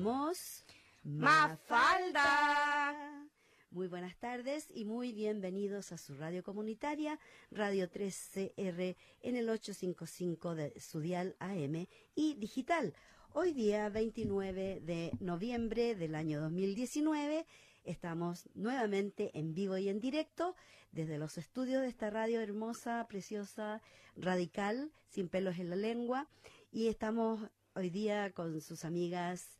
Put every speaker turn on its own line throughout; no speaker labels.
somos
Mafalda.
Muy buenas tardes y muy bienvenidos a su radio comunitaria, Radio 3CR en el 855 de su dial AM y digital. Hoy día 29 de noviembre del año 2019 estamos nuevamente en vivo y en directo desde los estudios de esta radio hermosa, preciosa, radical, sin pelos en la lengua y estamos hoy día con sus amigas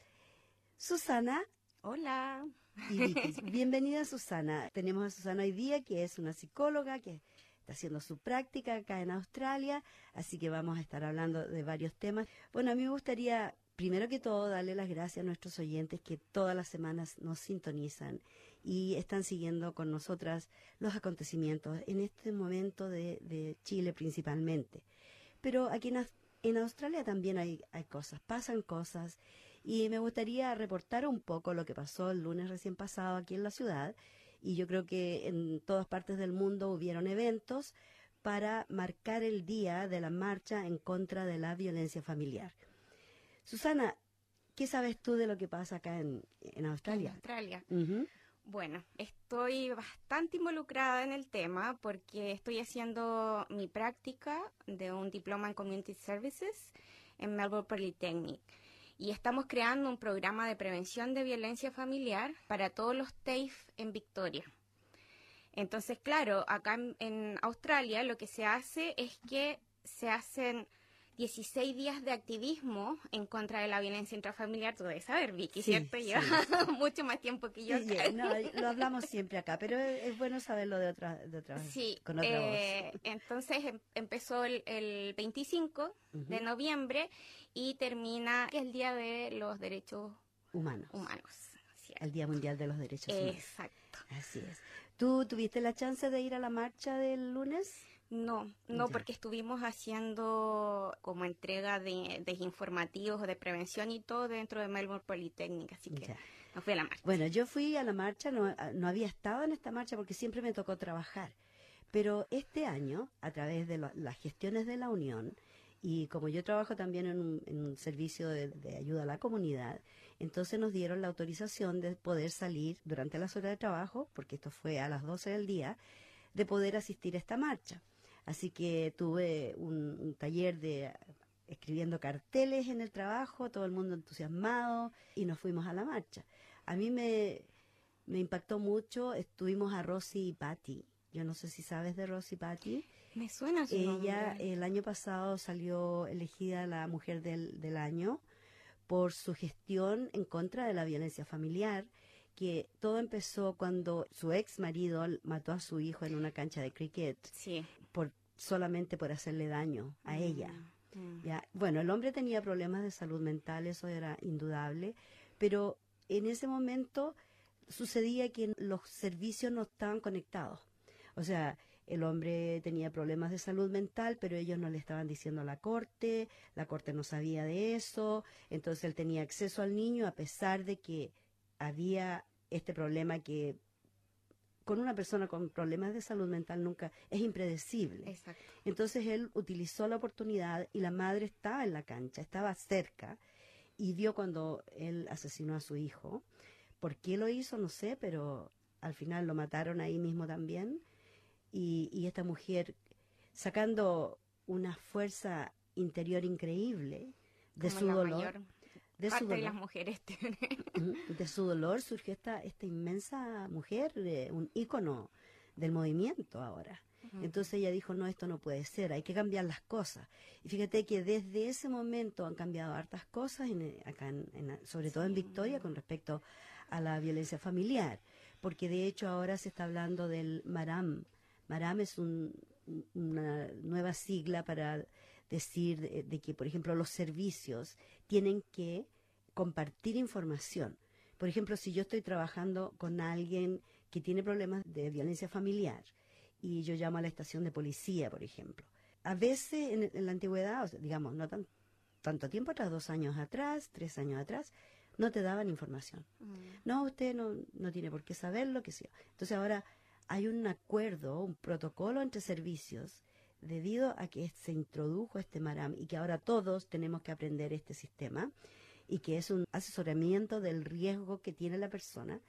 Susana.
Hola.
Y Vicky. Bienvenida Susana. Tenemos a Susana hoy día que es una psicóloga que está haciendo su práctica acá en Australia, así que vamos a estar hablando de varios temas. Bueno, a mí me gustaría primero que todo darle las gracias a nuestros oyentes que todas las semanas nos sintonizan y están siguiendo con nosotras los acontecimientos en este momento de, de Chile principalmente. Pero aquí en, en Australia también hay, hay cosas, pasan cosas y me gustaría reportar un poco lo que pasó el lunes recién pasado aquí en la ciudad y yo creo que en todas partes del mundo hubieron eventos para marcar el día de la marcha en contra de la violencia familiar. Susana, ¿qué sabes tú de lo que pasa acá en, en Australia?
En Australia. Bueno, estoy bastante involucrada en el tema porque estoy haciendo mi práctica de un diploma en Community Services en Melbourne Polytechnic y estamos creando un programa de prevención de violencia familiar para todos los TAFE en Victoria. Entonces, claro, acá en Australia lo que se hace es que se hacen 16 días de activismo en contra de la violencia intrafamiliar, tú debes saber, Vicky, ¿cierto? Lleva mucho más tiempo que yo.
lo hablamos siempre acá, pero es, bueno saberlo de otra, de otra
sí, con otra eh, Entonces em, empezó el, 25 de noviembre y termina el Día de los Derechos
Humanos.
Humanos.
El Día Mundial de los Derechos Humanos.
Exacto.
Así es. ¿Tú tuviste la chance de ir a la marcha del lunes?
No, no, porque estuvimos haciendo como entrega de, de, informativos de prevención y todo dentro de Melbourne Polytechnic, así que no fui a la marcha.
Bueno, yo fui a la marcha, no, no había estado en esta marcha porque siempre me tocó trabajar, pero este año, a través de las gestiones de la Unión, y como yo trabajo también en un, en un servicio de, de, ayuda a la comunidad, entonces nos dieron la autorización de poder salir durante las horas de trabajo, porque esto fue a las 12 del día, de poder asistir a esta marcha. Así que tuve un, taller de escribiendo carteles en el trabajo, todo el mundo entusiasmado y nos fuimos a la marcha. A mí me, me impactó mucho, estuvimos a Rosy y Patty. Yo no sé si sabes de Rosy Patty.
Me suena su
Ella el año pasado salió elegida la mujer del, del año por su gestión en contra de la violencia familiar que todo empezó cuando su ex marido mató a su hijo en una cancha de cricket
sí.
por solamente por hacerle daño a mm, ella. Mm. Ya, bueno, el hombre tenía problemas de salud mental, eso era indudable, pero en ese momento sucedía que los servicios no estaban conectados. O sea, el hombre tenía problemas de salud mental, pero ellos no le estaban diciendo a la corte, la corte no sabía de eso, entonces él tenía acceso al niño a pesar de que había este problema que con una persona con problemas de salud mental nunca es impredecible.
Exacto.
Entonces él utilizó la oportunidad y la madre estaba en la cancha, estaba cerca y vio cuando él asesinó a su hijo. ¿Por qué lo hizo? No sé, pero al final lo mataron ahí mismo también. Y, y esta mujer, sacando una fuerza interior increíble de su dolor,
de su dolor, las mujeres
De su dolor surgió esta, esta inmensa mujer, eh, un ícono del movimiento ahora. Entonces ella dijo, no, esto no puede ser, hay que cambiar las cosas. Y fíjate que desde ese momento han cambiado hartas cosas, en, acá sobre todo en Victoria, con respecto a la violencia familiar, porque de hecho ahora se está hablando del MARAM. MARAM es una nueva sigla para decir de, que, por ejemplo, los servicios tienen que compartir información. Por ejemplo, si yo estoy trabajando con alguien que tiene problemas de violencia familiar y yo llamo a la estación de policía, por ejemplo, a veces en, la antigüedad, digamos, no tan, tanto tiempo atrás, dos años atrás, tres años atrás, no te daban información. Mm. No, usted no, no tiene por qué saberlo, que sea. Entonces ahora hay un acuerdo, un protocolo entre servicios debido a que se introdujo este MARAM y que ahora todos tenemos que aprender este sistema. y que es un asesoramiento del riesgo que tiene la persona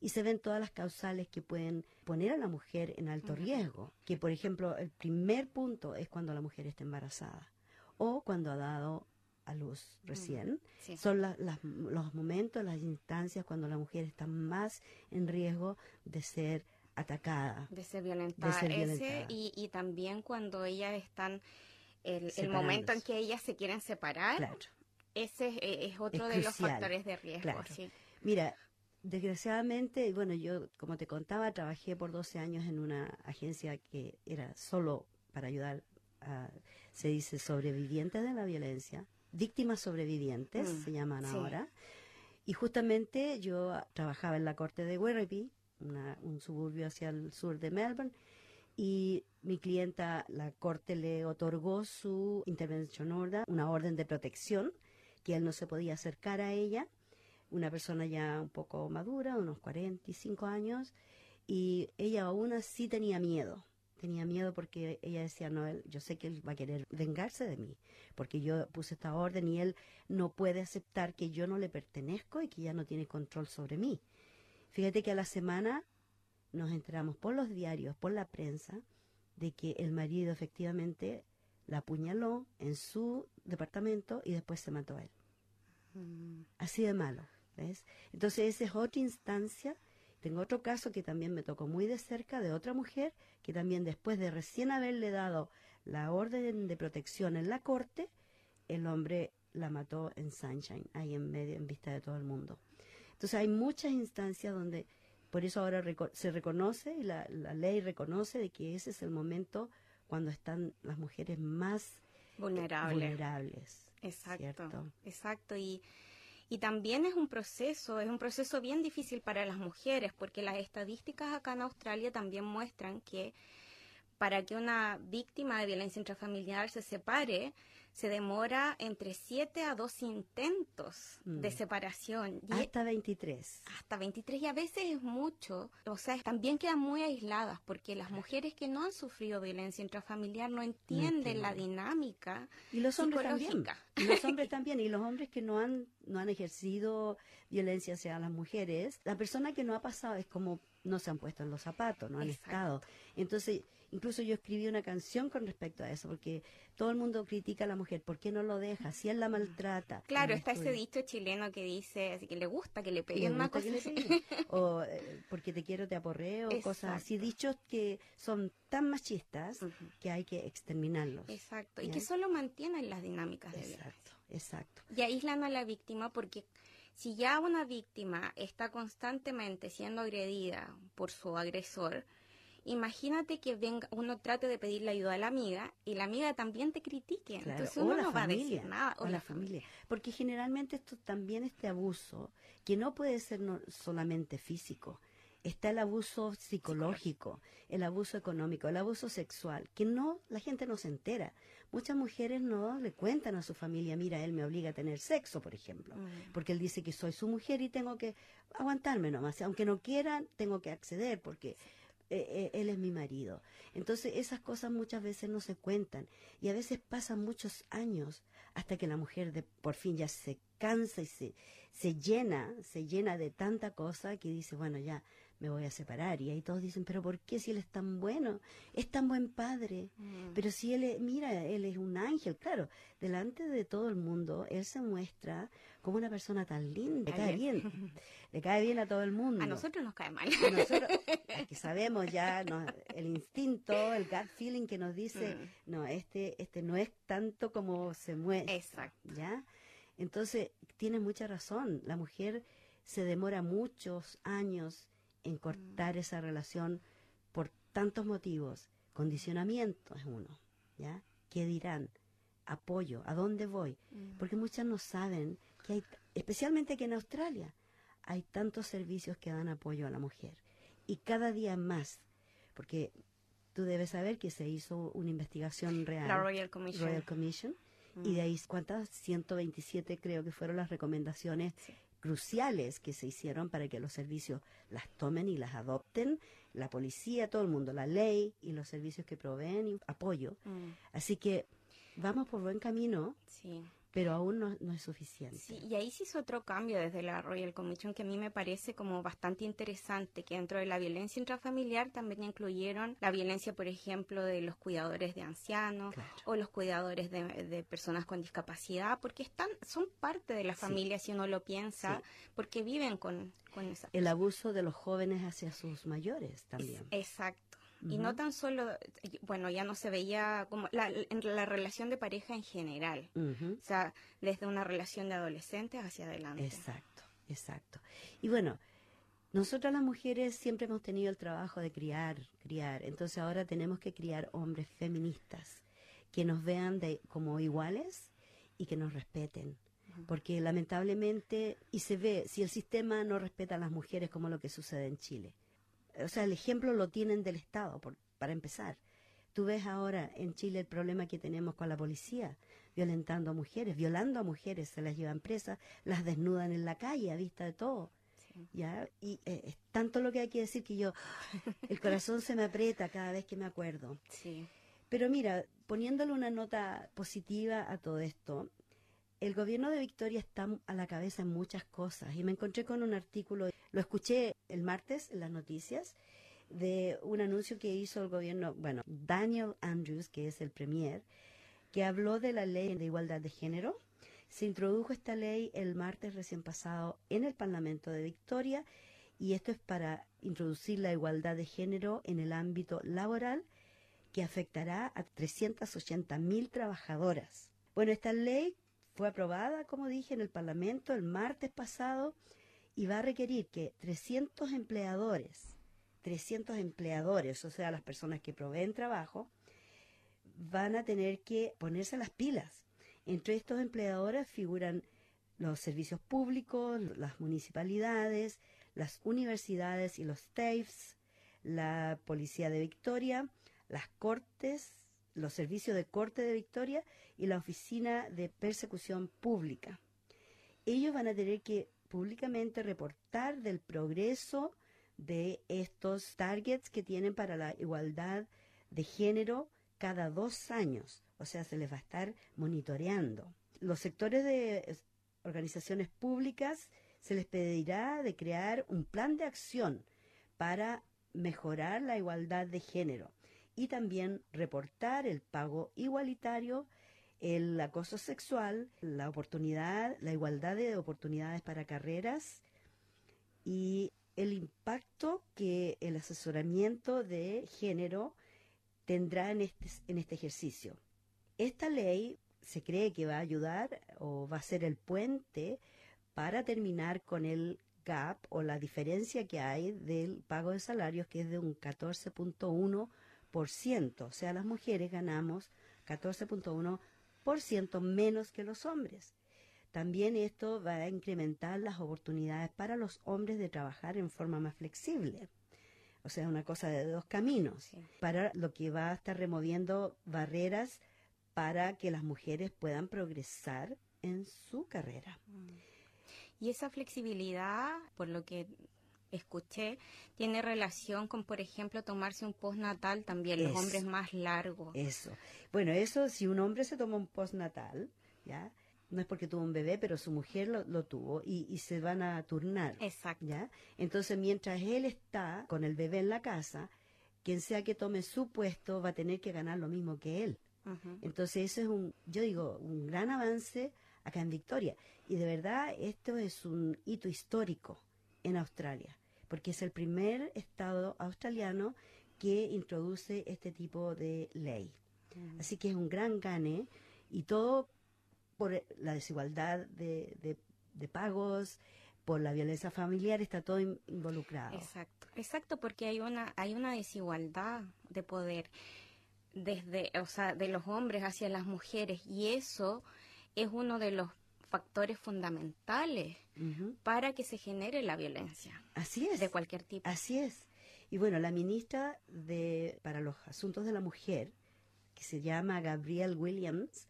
y se ven todas las causales que pueden poner a la mujer en alto riesgo. Que, por ejemplo, el primer punto es cuando la mujer está embarazada o cuando ha dado a luz recién. Son los momentos, las instancias cuando la mujer está más en riesgo de ser atacada.
De ser violentada. Ese, y, también cuando ellas están, el, el, momento en que ellas se quieren separar, ese es, otro de los factores de riesgo.
Mira, desgraciadamente, bueno, yo, como te contaba, trabajé por 12 años en una agencia que era solo para ayudar a, se dice, sobrevivientes de la violencia, víctimas sobrevivientes, mm, se llaman ahora. Y justamente yo trabajaba en la corte de Werribee, un suburbio hacia el sur de Melbourne, y mi clienta, la corte le otorgó su intervention order, una orden de protección, que él no se podía acercar a ella una persona ya un poco madura, unos 45 años, y ella aún así tenía miedo. Tenía miedo porque ella decía, no, él, yo sé que él va a querer vengarse de mí, porque yo puse esta orden y él no puede aceptar que yo no le pertenezco y que ya no tiene control sobre mí. Fíjate que a la semana nos enteramos por los diarios, por la prensa, de que el marido efectivamente la apuñaló en su departamento y después se mató a él. Mm. Así de malo. Entonces esa es otra instancia. Tengo otro caso que también me tocó muy de cerca de otra mujer que también después de recién haberle dado la orden de protección en la corte, el hombre la mató en Sunshine, ahí en medio, en vista de todo el mundo. Entonces hay muchas instancias donde, por eso ahora se reconoce y la, ley reconoce de que ese es el momento cuando están las mujeres más vulnerables.
Exacto, exacto. Y y también es un proceso, es un proceso bien difícil para las mujeres, porque las estadísticas acá en Australia también muestran que para que una víctima de violencia intrafamiliar se separe, se demora entre 7 a 12 intentos de mm. separación.
hasta 23.
Hasta 23 y a veces es mucho. O sea, también quedan muy aisladas porque las mujeres que no han sufrido violencia intrafamiliar no entienden la dinámica
y los hombres también. Y los hombres también. Y los hombres que no han, no han ejercido violencia hacia las mujeres, la persona que no ha pasado es como no se han puesto en los zapatos, no han estado. Entonces, incluso yo escribí una canción con respecto a eso, porque todo el mundo critica a la mujer, ¿por qué no lo deja? Si él la maltrata.
Claro, está ese dicho chileno que dice, así que le gusta que le peguen más cosas
O eh, porque te quiero te aporreo, cosas así, dichos que son tan machistas que hay que exterminarlos.
Exacto, y que solo mantienen las dinámicas de
Exacto, exacto.
Y aíslan a la víctima porque si ya una víctima está constantemente siendo agredida por su agresor, imagínate que venga, uno trate de pedirle ayuda a la amiga y la amiga también te critique. Entonces uno no va a decir nada.
O, la, familia. Porque generalmente esto también este abuso, que no puede ser solamente físico, está el abuso psicológico, el abuso económico, el abuso sexual, que no, la gente no se entera. Muchas mujeres no le cuentan a su familia, mira, él me obliga a tener sexo, por ejemplo, mm. porque él dice que soy su mujer y tengo que aguantarme nomás, aunque no quieran, tengo que acceder, porque eh, eh, él es mi marido. Entonces esas cosas muchas veces no se cuentan y a veces pasan muchos años hasta que la mujer de, por fin ya se cansa y se, se llena, se llena de tanta cosa que dice, bueno, ya me voy a separar. Y ahí todos dicen, pero ¿por qué si él es tan bueno? Es tan buen padre. Mm. Pero si él, es, mira, él es un ángel, claro, delante de todo el mundo, él se muestra como una persona tan linda, le cae bien, le cae bien a todo el mundo.
A nosotros nos cae mal.
A nosotros, que sabemos ya, el instinto, el gut feeling que nos dice, mm. no, este, este no es tanto como se muestra. Exacto. ¿Ya? Entonces, tiene mucha razón, la mujer se demora muchos años en cortar mm. esa relación por tantos motivos. Condicionamiento es uno, ¿ya? ¿Qué dirán? Apoyo, ¿a dónde voy? Mm. Porque muchas no saben que hay, especialmente aquí en Australia, hay tantos servicios que dan apoyo a la mujer. Y cada día más, porque tú debes saber que se hizo una investigación real.
La Royal Commission.
Royal Commission. Y de mm. ahí, ¿cuántas? 127 creo que fueron las recomendaciones cruciales que se hicieron para que los servicios las tomen y las adopten, la policía, todo el mundo, la ley y los servicios que proveen apoyo. Mm. Así que vamos por buen camino. Pero aún no, es suficiente.
Sí, y ahí se hizo otro cambio desde la Royal Commission que a mí me parece como bastante interesante, que dentro de la violencia intrafamiliar también incluyeron la violencia, por ejemplo, de los cuidadores de ancianos o los cuidadores de, personas con discapacidad, porque están son parte de la familia si uno lo piensa, porque viven con, con esa.
El abuso de los jóvenes hacia sus mayores también.
exacto. Y no tan solo, bueno, ya no se veía como la, la relación de pareja en general, o sea, desde una relación de adolescentes hacia adelante.
Exacto, exacto. Y bueno, nosotras las mujeres siempre hemos tenido el trabajo de criar, criar, entonces ahora tenemos que criar hombres feministas que nos vean de, como iguales y que nos respeten. Porque lamentablemente, y se ve, si el sistema no respeta a las mujeres como lo que sucede en Chile, o sea, el ejemplo lo tienen del Estado, para empezar. Tú ves ahora en Chile el problema que tenemos con la policía, violentando a mujeres, violando a mujeres, se las llevan presas, las desnudan en la calle a vista de todo. ¿ya? Y eh, es tanto lo que hay que decir que yo, el corazón se me aprieta cada vez que me acuerdo.
Sí.
Pero mira, poniéndole una nota positiva a todo esto, el gobierno de Victoria está a la cabeza en muchas cosas y me encontré con un artículo, lo escuché el martes en las noticias, de un anuncio que hizo el gobierno, bueno, Daniel Andrews, que es el premier, que habló de la ley de igualdad de género. Se introdujo esta ley el martes recién pasado en el Parlamento de Victoria y esto es para introducir la igualdad de género en el ámbito laboral que afectará a 380 mil trabajadoras. Bueno, esta ley fue aprobada, como dije, en el Parlamento el martes pasado y va a requerir que 300 empleadores, 300 empleadores, o sea, las personas que proveen trabajo, van a tener que ponerse las pilas. Entre estos empleadores figuran los servicios públicos, las municipalidades, las universidades y los TAFEs, la Policía de Victoria, las Cortes, los servicios de Corte de Victoria y la Oficina de Persecución Pública. Ellos van a tener que públicamente reportar del progreso de estos targets que tienen para la igualdad de género cada dos años. O sea, se les va a estar monitoreando. Los sectores de organizaciones públicas se les pedirá de crear un plan de acción para mejorar la igualdad de género y también reportar el pago igualitario, el acoso sexual, la oportunidad, la igualdad de oportunidades para carreras y el impacto que el asesoramiento de género tendrá en este, en este ejercicio. Esta ley se cree que va a ayudar o va a ser el puente para terminar con el gap o la diferencia que hay del pago de salarios que es de un 14.1 o sea, las mujeres ganamos 14.1% menos que los hombres. También esto va a incrementar las oportunidades para los hombres de trabajar en forma más flexible. O sea, una cosa de dos caminos, para lo que va a estar removiendo barreras para que las mujeres puedan progresar en su carrera.
Y esa flexibilidad, por lo que escuché, tiene relación con, por ejemplo, tomarse un postnatal también, los hombres más largos.
Eso. Bueno, eso, si un hombre se toma un postnatal, ¿ya? No es porque tuvo un bebé, pero su mujer lo, tuvo y, se van a turnar.
Exacto.
¿ya? Entonces, mientras él está con el bebé en la casa, quien sea que tome su puesto va a tener que ganar lo mismo que él. Entonces, eso es un, yo digo, un gran avance acá en Victoria. Y de verdad, esto es un hito histórico en Australia, porque es el primer estado australiano que introduce este tipo de ley. Mm. Así que es un gran gane y todo por la desigualdad de, pagos, por la violencia familiar, está todo involucrado.
Exacto, exacto, porque hay una, hay una desigualdad de poder desde, o sea, de los hombres hacia las mujeres y eso es uno de los factores fundamentales para que se genere la violencia.
Así es.
De cualquier tipo.
Así es. Y bueno, la ministra de, para los Asuntos de la Mujer, que se llama Gabrielle Williams,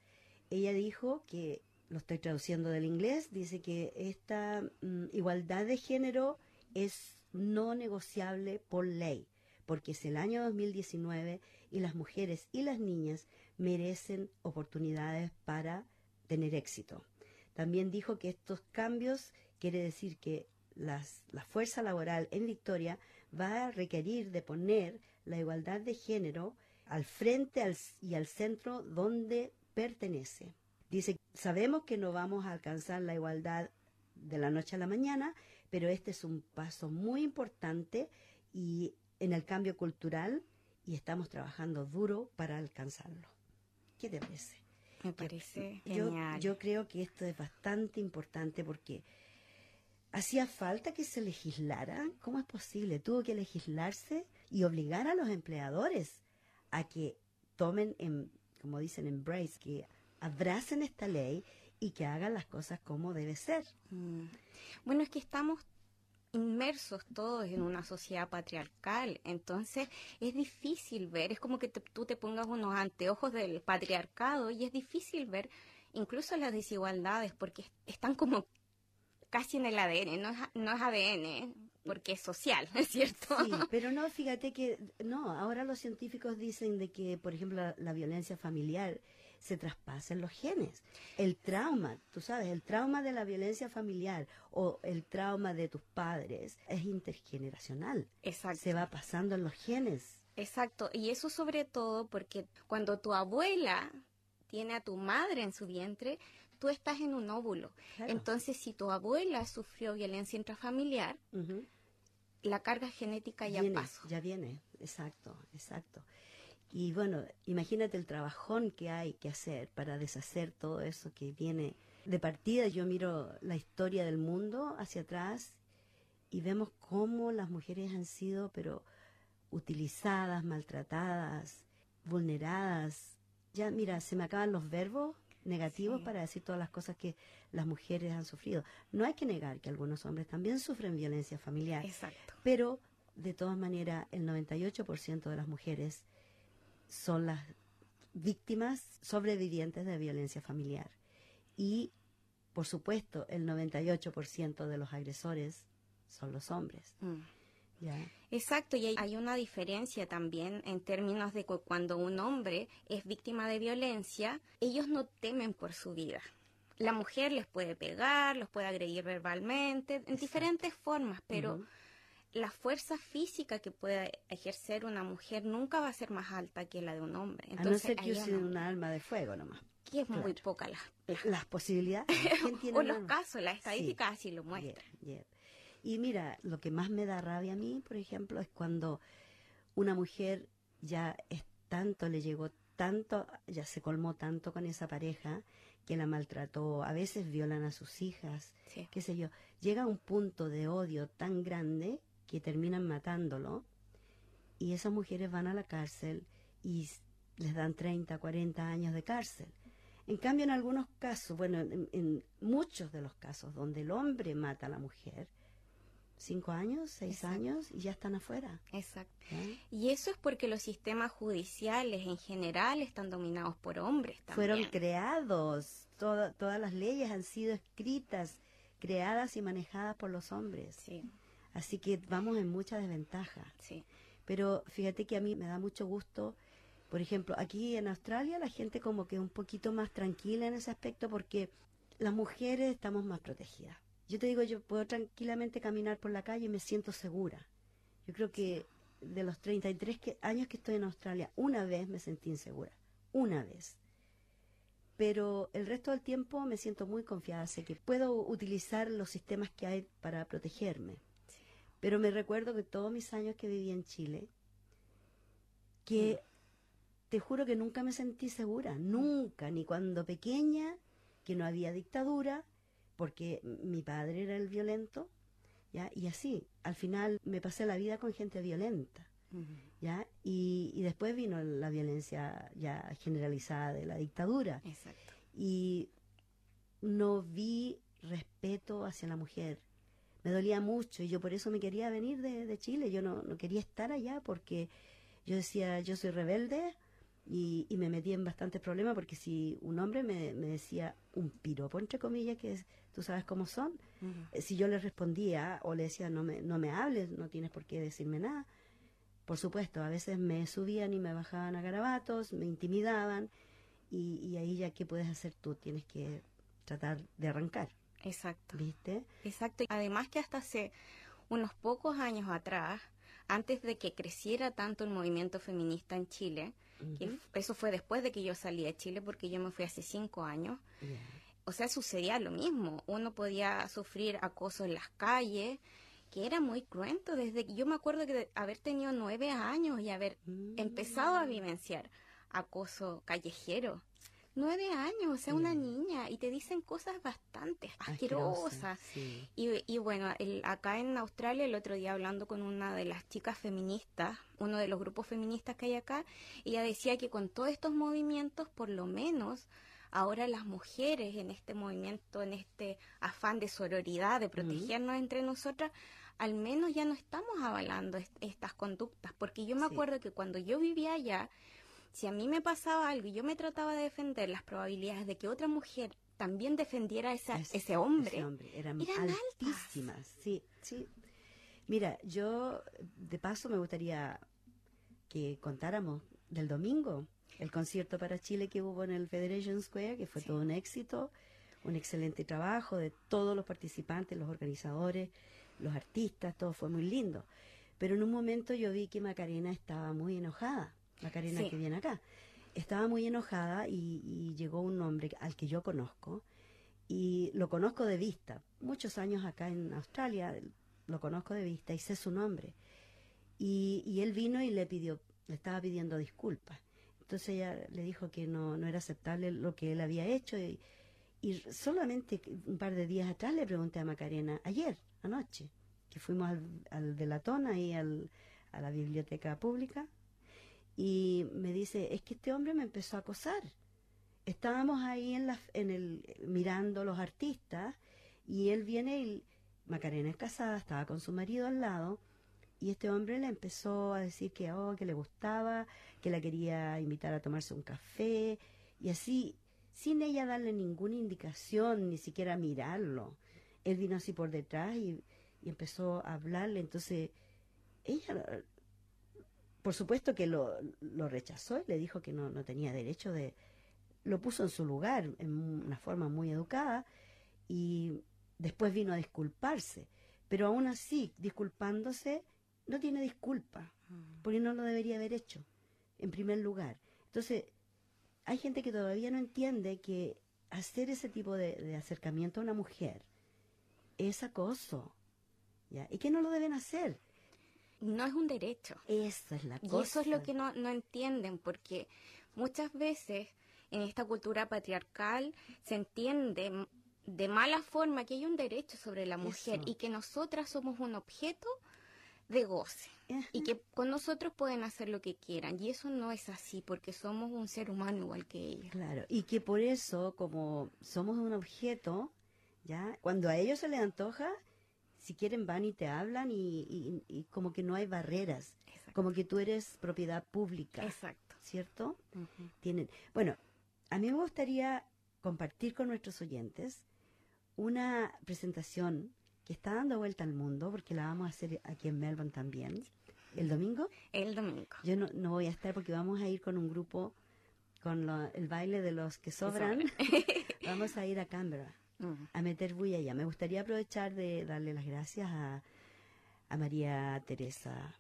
ella dijo que, lo estoy traduciendo del inglés, dice que esta mm, igualdad de género es no negociable por ley, porque es el año 2019 y las mujeres y las niñas merecen oportunidades para tener éxito. También dijo que estos cambios quiere decir que la fuerza laboral en Victoria va a requerir de poner la igualdad de género al frente y al centro donde pertenece. Dice, sabemos que no vamos a alcanzar la igualdad de la noche a la mañana, pero este es un paso muy importante y en el cambio cultural y estamos trabajando duro para alcanzarlo. ¿Qué te parece?
Me parece
yo,
genial.
Yo creo que esto es bastante importante porque hacía falta que se legislara. ¿Cómo es posible? Tuvo que legislarse y obligar a los empleadores a que tomen, en, como dicen, embrace, que abracen esta ley y que hagan las cosas como debe ser.
Mm. Bueno, es que estamos inmersos todos en una sociedad patriarcal, entonces es difícil ver, es como que tú te pongas unos anteojos del patriarcado y es difícil ver incluso las desigualdades porque están como casi en el ADN, no es, no es ADN, porque es social, ¿es cierto?
Sí, pero no, fíjate que, no, ahora los científicos dicen de que, por ejemplo, la violencia familiar se traspasen los genes. El trauma, tú sabes, el trauma de la violencia familiar o el trauma de tus padres es intergeneracional.
Exacto.
Se va pasando en los genes.
Exacto, y eso sobre todo porque cuando tu abuela tiene a tu madre en su vientre, tú estás en un óvulo. Entonces, si tu abuela sufrió violencia intrafamiliar, la carga genética ya pasó.
Ya viene, exacto, exacto. Y bueno, imagínate el trabajón que hay que hacer para deshacer todo eso que viene de partida. Yo miro la historia del mundo hacia atrás y vemos cómo las mujeres han sido, pero utilizadas, maltratadas, vulneradas. Ya, mira, se me acaban los verbos negativos para decir todas las cosas que las mujeres han sufrido. No hay que negar que algunos hombres también sufren violencia familiar.
Exacto.
Pero, de todas maneras, el 98% de las mujeres son las víctimas sobrevivientes de violencia familiar. Y, por supuesto, el 98% de los agresores son los hombres.
Mm. Exacto, y hay una diferencia también en términos de que cuando un hombre es víctima de violencia, ellos no temen por su vida. La mujer les puede pegar, los puede agredir verbalmente, en diferentes formas, pero la fuerza física que pueda ejercer una mujer nunca va a ser más alta que la de un hombre.
Entonces, a no ser que use un arma de fuego nomás.
Que es muy poca la...
Las posibilidades.
o los casos, las estadísticas así lo muestran.
Y mira, lo que más me da rabia a mí, por ejemplo, es cuando una mujer ya es tanto, le llegó tanto, ya se colmó tanto con esa pareja que la maltrató, a veces violan a sus hijas, qué sé yo, llega a un punto de odio tan grande que terminan matándolo y esas mujeres van a la cárcel y les dan 30, 40 años de cárcel. En cambio, en algunos casos, bueno, en, muchos de los casos donde el hombre mata a la mujer, cinco años, seis años y ya están afuera.
Exacto. Y eso es porque los sistemas judiciales en general están dominados por hombres también.
Fueron creados, todas las leyes han sido escritas, creadas y manejadas por los hombres.
Sí.
Así que vamos en mucha desventaja.
Sí.
Pero fíjate que a mí me da mucho gusto, por ejemplo, aquí en Australia la gente como que un poquito más tranquila en ese aspecto porque las mujeres estamos más protegidas. Yo te digo, yo puedo tranquilamente caminar por la calle y me siento segura. Yo creo que de los 33 años que estoy en Australia, una vez me sentí insegura. Una vez. Pero el resto del tiempo me siento muy confiada. Sé que puedo utilizar los sistemas que hay para protegerme. Pero me recuerdo que todos mis años que viví en Chile, que mm. te juro que nunca me sentí segura. Nunca. Ni cuando pequeña, que no había dictadura porque mi padre era el violento, ¿ya? Y así, al final me pasé la vida con gente violenta, ¿ya? Y, después vino la violencia ya generalizada de la dictadura.
Exacto.
Y no vi respeto hacia la mujer. Me dolía mucho y yo por eso me quería venir de, Chile. Yo no, no quería estar allá porque yo decía, yo soy rebelde, y, me metí en bastantes problemas porque si un hombre me, decía un piropo, entre comillas, que es, tú sabes cómo son, eh, si yo le respondía o le decía no me, no me hables, no tienes por qué decirme nada, por supuesto, a veces me subían y me bajaban a garabatos, me intimidaban y, y ahí ya qué puedes hacer tú, tienes que tratar de arrancar.
Exacto.
¿Viste?
Exacto. Además que hasta hace unos pocos años atrás, antes de que creciera tanto el movimiento feminista en Chile, que eso fue después de que yo salí de Chile, porque yo me fui hace cinco años, o sea, sucedía lo mismo. Uno podía sufrir acoso en las calles, que era muy cruento. Desde que yo me acuerdo que de haber tenido nueve años y haber
Mm.
empezado a vivenciar acoso callejero. Nueve años, o sea, una niña, y te dicen cosas bastante
Asquerosa,
asquerosas.
Sí.
Y, y bueno, el- acá en Australia, el otro día hablando con una de las chicas feministas, uno de los grupos feministas que hay acá, ella decía que con todos estos movimientos, por lo menos, ahora las mujeres en este movimiento, en este afán de sororidad, de protegernos entre nosotras, al menos ya no estamos avalando est- estas conductas, porque yo me
Sí.
acuerdo que cuando yo vivía allá, si a mí me pasaba algo y yo me trataba de defender, las probabilidades de que otra mujer también defendiera a esa-
Es-
ese hombre,
ese hombre, eran,
eran
altísimas. Sí, sí. Mira, yo de paso me gustaría que contáramos del domingo, el concierto para Chile que hubo en el Federation Square, que fue
Sí.
todo un éxito, un excelente trabajo de todos los participantes, los organizadores, los artistas, todo fue muy lindo. Pero en un momento yo vi que Macarena estaba muy enojada, Macarena
Sí.
que viene acá, estaba muy enojada y, y llegó un hombre al que yo conozco y lo conozco de vista, muchos años acá en Australia, lo conozco de vista y sé su nombre. Y, y él vino y le pidió, le estaba pidiendo disculpas. Entonces ella le dijo que no, no era aceptable lo que él había hecho y, y solamente un par de días atrás le pregunté a Macarena, ayer, anoche, que fuimos al, al de la tona y al, a la biblioteca pública, y me dice, es que este hombre me empezó a acosar. Estábamos ahí en, la, en el, mirando los artistas y él viene y Macarena es casada, estaba con su marido al lado y este hombre le empezó a decir que, oh, que le gustaba, que la quería invitar a tomarse un café y así, sin ella darle ninguna indicación, ni siquiera mirarlo. Él vino así por detrás y, y empezó a hablarle, entonces ella, por supuesto que lo, lo rechazó y le dijo que no, no tenía derecho de... Lo puso en su lugar en una forma muy educada y después vino a disculparse. Pero aún así, disculpándose, no tiene disculpa, porque no lo debería haber hecho, en primer lugar. Entonces, hay gente que todavía no entiende que hacer ese tipo de, de acercamiento a una mujer es acoso, ¿ya? Y que no lo deben hacer.
No es un derecho.
Esa es la
Y
cosa.
eso es lo que no, no entienden, porque muchas veces en esta cultura patriarcal se entiende de mala forma que hay un derecho sobre la mujer
Eso.
y que nosotras somos un objeto de goce
Ajá.
y que con nosotros pueden hacer lo que quieran. Y eso no es así, porque somos un ser humano igual que ellos.
Claro, y que por eso, como somos un objeto, ya, cuando a ellos se les antoja, si quieren van y te hablan y, y- y como que no hay barreras,
Exacto.
como que tú eres propiedad pública,
Exacto.
¿cierto? Tienen, bueno, a mí me gustaría compartir con nuestros oyentes una presentación que está dando vuelta al mundo, porque la vamos a hacer aquí en Melbourne también, el domingo.
El domingo.
Yo no, no voy a estar porque vamos a ir con un grupo, con lo- el baile de los que sobran. vamos a ir a Canberra A meter bulla allá. Me gustaría aprovechar de darle las gracias a, a María Teresa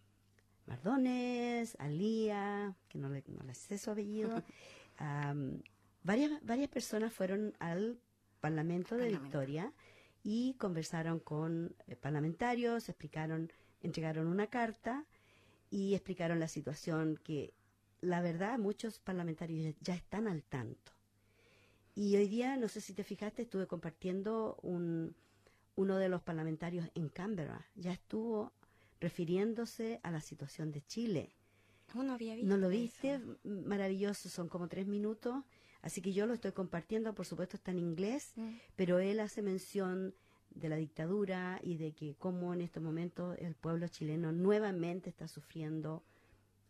Mardones, a Lía, que no le, no le sé su apellido. Varias, varias personas fueron al Parlamento de
Parlamento.
Victoria y conversaron con eh, parlamentarios, explicaron, entregaron una carta y explicaron la situación que la verdad muchos parlamentarios ya- ya están al tanto. Y hoy día, no sé si te fijaste, estuve compartiendo un, uno de los parlamentarios en Canberra. Ya estuvo refiriéndose a la situación de Chile.
Oh, no había visto
¿No lo
eso.
viste? Maravilloso, son como tres minutos. Así que yo lo estoy compartiendo, por supuesto está en inglés,
Mm.
pero él hace mención de la dictadura y de que cómo en estos momentos el pueblo chileno nuevamente está sufriendo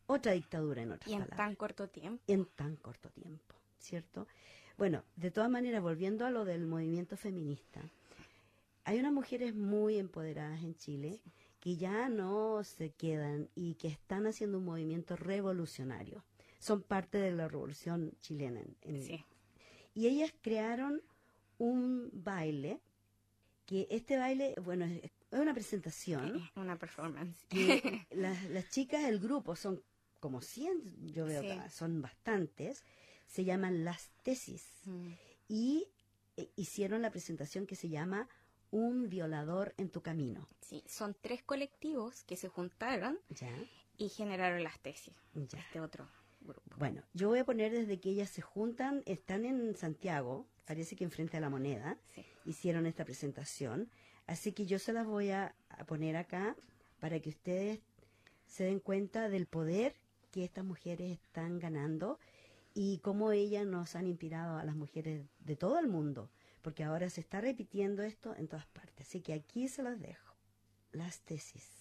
otra dictadura en otras
Y en
palabras
tan corto tiempo.
en tan corto tiempo, ¿cierto? Bueno, de todas maneras, volviendo a lo del movimiento feminista, hay unas mujeres muy empoderadas en Chile que ya no se quedan y que están haciendo un movimiento revolucionario. son parte de la revolución chilena. en-
Sí.
Y ellas crearon un baile, que este baile, bueno, es, una presentación.
Es una performance.
que las, las chicas del grupo son como 100, yo veo,
Sí.
son bastantes, se llaman las tesis
Mm.
y eh, hicieron la presentación que se llama Un violador en tu camino.
Sí, son tres colectivos que se juntaron
¿Ya?
y generaron las tesis.
Ya.
Este otro grupo.
Bueno, yo voy a poner desde que ellas se juntan, están en Santiago, parece que enfrente a la moneda,
Sí.
hicieron esta presentación, así que yo se las voy a, a poner acá para que ustedes se den cuenta del poder que estas mujeres están ganando y cómo ellas nos han inspirado a las mujeres de todo el mundo, porque ahora se está repitiendo esto en todas partes. Así que aquí se las dejo. Las tesis.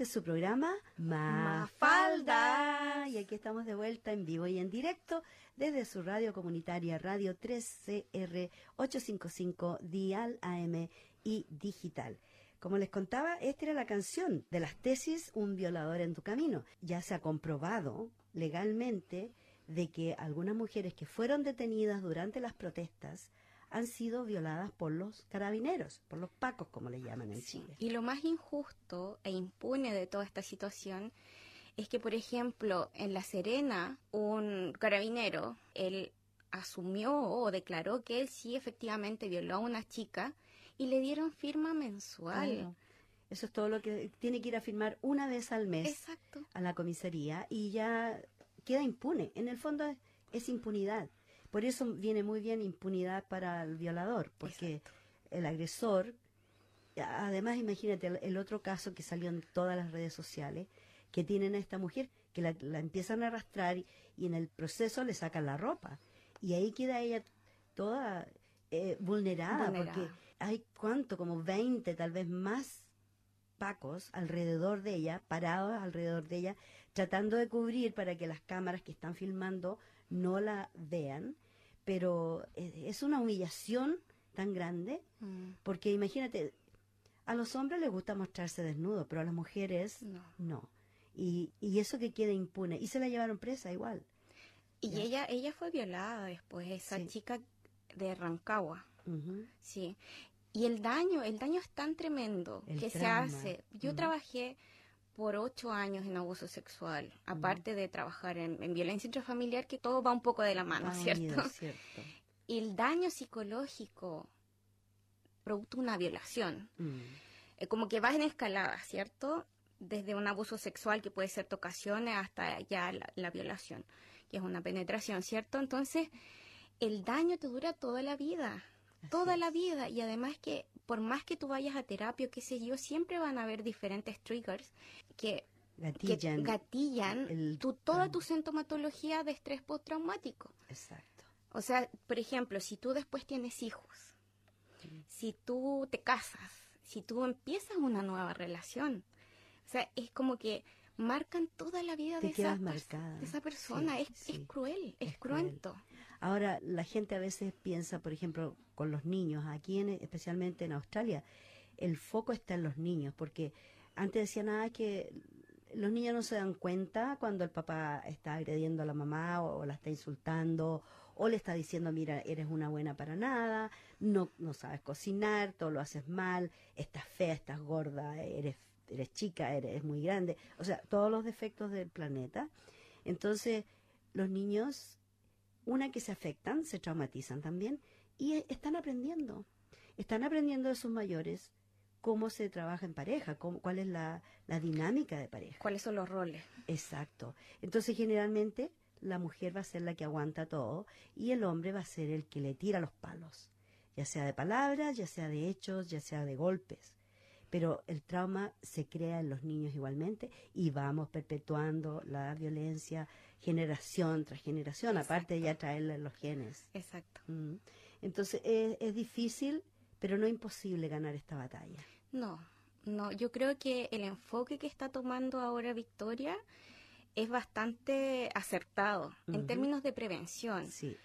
Este es su programa Mafalda. Y aquí estamos de vuelta en vivo y en directo desde su radio comunitaria Radio 3CR 855 Dial AM y Digital. Como les contaba, esta era la canción de las tesis Un violador en tu camino. Ya se ha comprobado legalmente de que algunas mujeres que fueron detenidas durante las protestas han sido violadas por los carabineros, por los pacos, como le llaman en Chile.
Y lo más injusto e impune de toda esta situación es que, por ejemplo, en La Serena, un carabinero, él asumió o declaró que él sí efectivamente violó a una chica y le dieron firma mensual.
Claro. Eso es todo lo que tiene que ir a firmar una vez al mes
Exacto.
a la comisaría y ya queda impune. En el fondo es, es impunidad. Por eso viene muy bien impunidad para el violador, porque el agresor, además imagínate el, el otro caso que salió en todas las redes sociales, que tienen a esta mujer, que la, la empiezan a arrastrar y, y en el proceso le sacan la ropa. Y ahí queda ella toda eh, vulnerada,
Vulnerada.
porque hay cuánto, como 20, tal vez más pacos alrededor de ella, parados alrededor de ella, tratando de cubrir para que las cámaras que están filmando no la vean. Pero eh, es una humillación tan grande,
Mm,
porque imagínate, a los hombres les gusta mostrarse desnudos, pero a las mujeres
no.
no. Y, y eso que queda impune. Y se la llevaron presa igual.
Y
Ya.
ella, ella fue violada después, esa
Sí.
chica de Rancagua, sí. Y el daño, el daño es tan tremendo
El
que se hace. Yo trabajé por ocho años en abuso sexual, aparte de trabajar en, en violencia intrafamiliar, que todo va un poco de la mano, ¿cierto?
unido, cierto.
El daño psicológico producto de una violación.
Mm.
Eh, como que vas en escalada, ¿cierto? Desde un abuso sexual que puede ser tocaciones hasta ya la, la violación, que es una penetración, ¿cierto? Entonces, el daño te dura toda la vida, toda la vida. Y además que por más que tú vayas a terapia, o qué sé yo, siempre van a haber diferentes triggers que, que
Gatillan.
gatillan
el
tu, toda tu sintomatología de estrés postraumático.
Exacto.
O sea, por ejemplo, si tú después tienes hijos, si tú te casas, si tú empiezas una nueva relación, o sea, es como que marcan toda la vida
Te
de, esa,
marcada.
de esa persona.
Sí,
es,
sí.
es cruel, es,
Es cruel. Ahora, la gente a veces piensa, por ejemplo, con los niños, aquí en, especialmente en Australia, el foco está en los niños, porque antes decían nada que los niños no se dan cuenta cuando el papá está agrediendo a la mamá o, o la está insultando o le está diciendo, mira, eres una buena para nada, no, no sabes cocinar, todo lo haces mal, estás fea, estás gorda, eres, eres chica, eres muy grande, o sea, todos los defectos del planeta. Entonces, los niños una que se afectan, se traumatizan también y eh, están aprendiendo. Están aprendiendo de sus mayores cómo se trabaja en pareja, cómo, cuál es la, la dinámica de pareja.
¿Cuáles son los roles?
Exacto. Entonces, generalmente, la mujer va a ser la que aguanta todo y el hombre va a ser el que le tira los palos, ya sea de palabras, ya sea de hechos, ya sea de golpes. Pero el trauma se crea en los niños igualmente y vamos perpetuando la violencia generación tras generación, aparte de ya traerle los genes.
Exacto.
Mm. Entonces es, es difícil, pero no imposible ganar esta batalla.
No, no, yo creo que el enfoque que está tomando ahora Victoria es bastante acertado en términos de prevención.
Sí,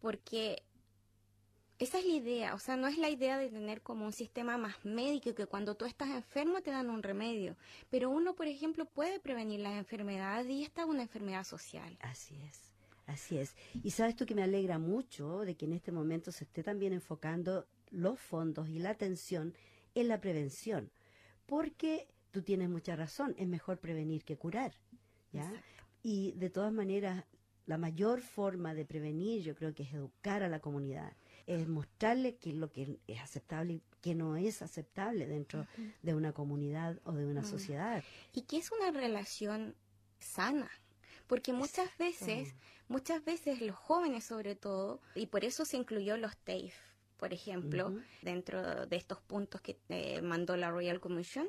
porque esa es la idea, o sea, no es la idea de tener como un sistema más médico que cuando tú estás enfermo te dan un remedio, pero uno, por ejemplo, puede prevenir las enfermedades y esta es una enfermedad social.
así es, así es. Y sabes tú que me alegra mucho de que en este momento se esté también enfocando los fondos y la atención en la prevención, porque tú tienes mucha razón, es mejor prevenir que curar, ¿ya?
Exacto.
Y de todas maneras, la mayor forma de prevenir yo creo que es educar a la comunidad, es mostrarle qué es lo que es aceptable y qué no es aceptable dentro de una comunidad o de una sociedad.
Y que es una relación sana, porque muchas
Exacto.
veces, muchas veces los jóvenes sobre todo, y por eso se incluyó los TAFE, por ejemplo, dentro de estos puntos que eh, mandó la Royal Commission,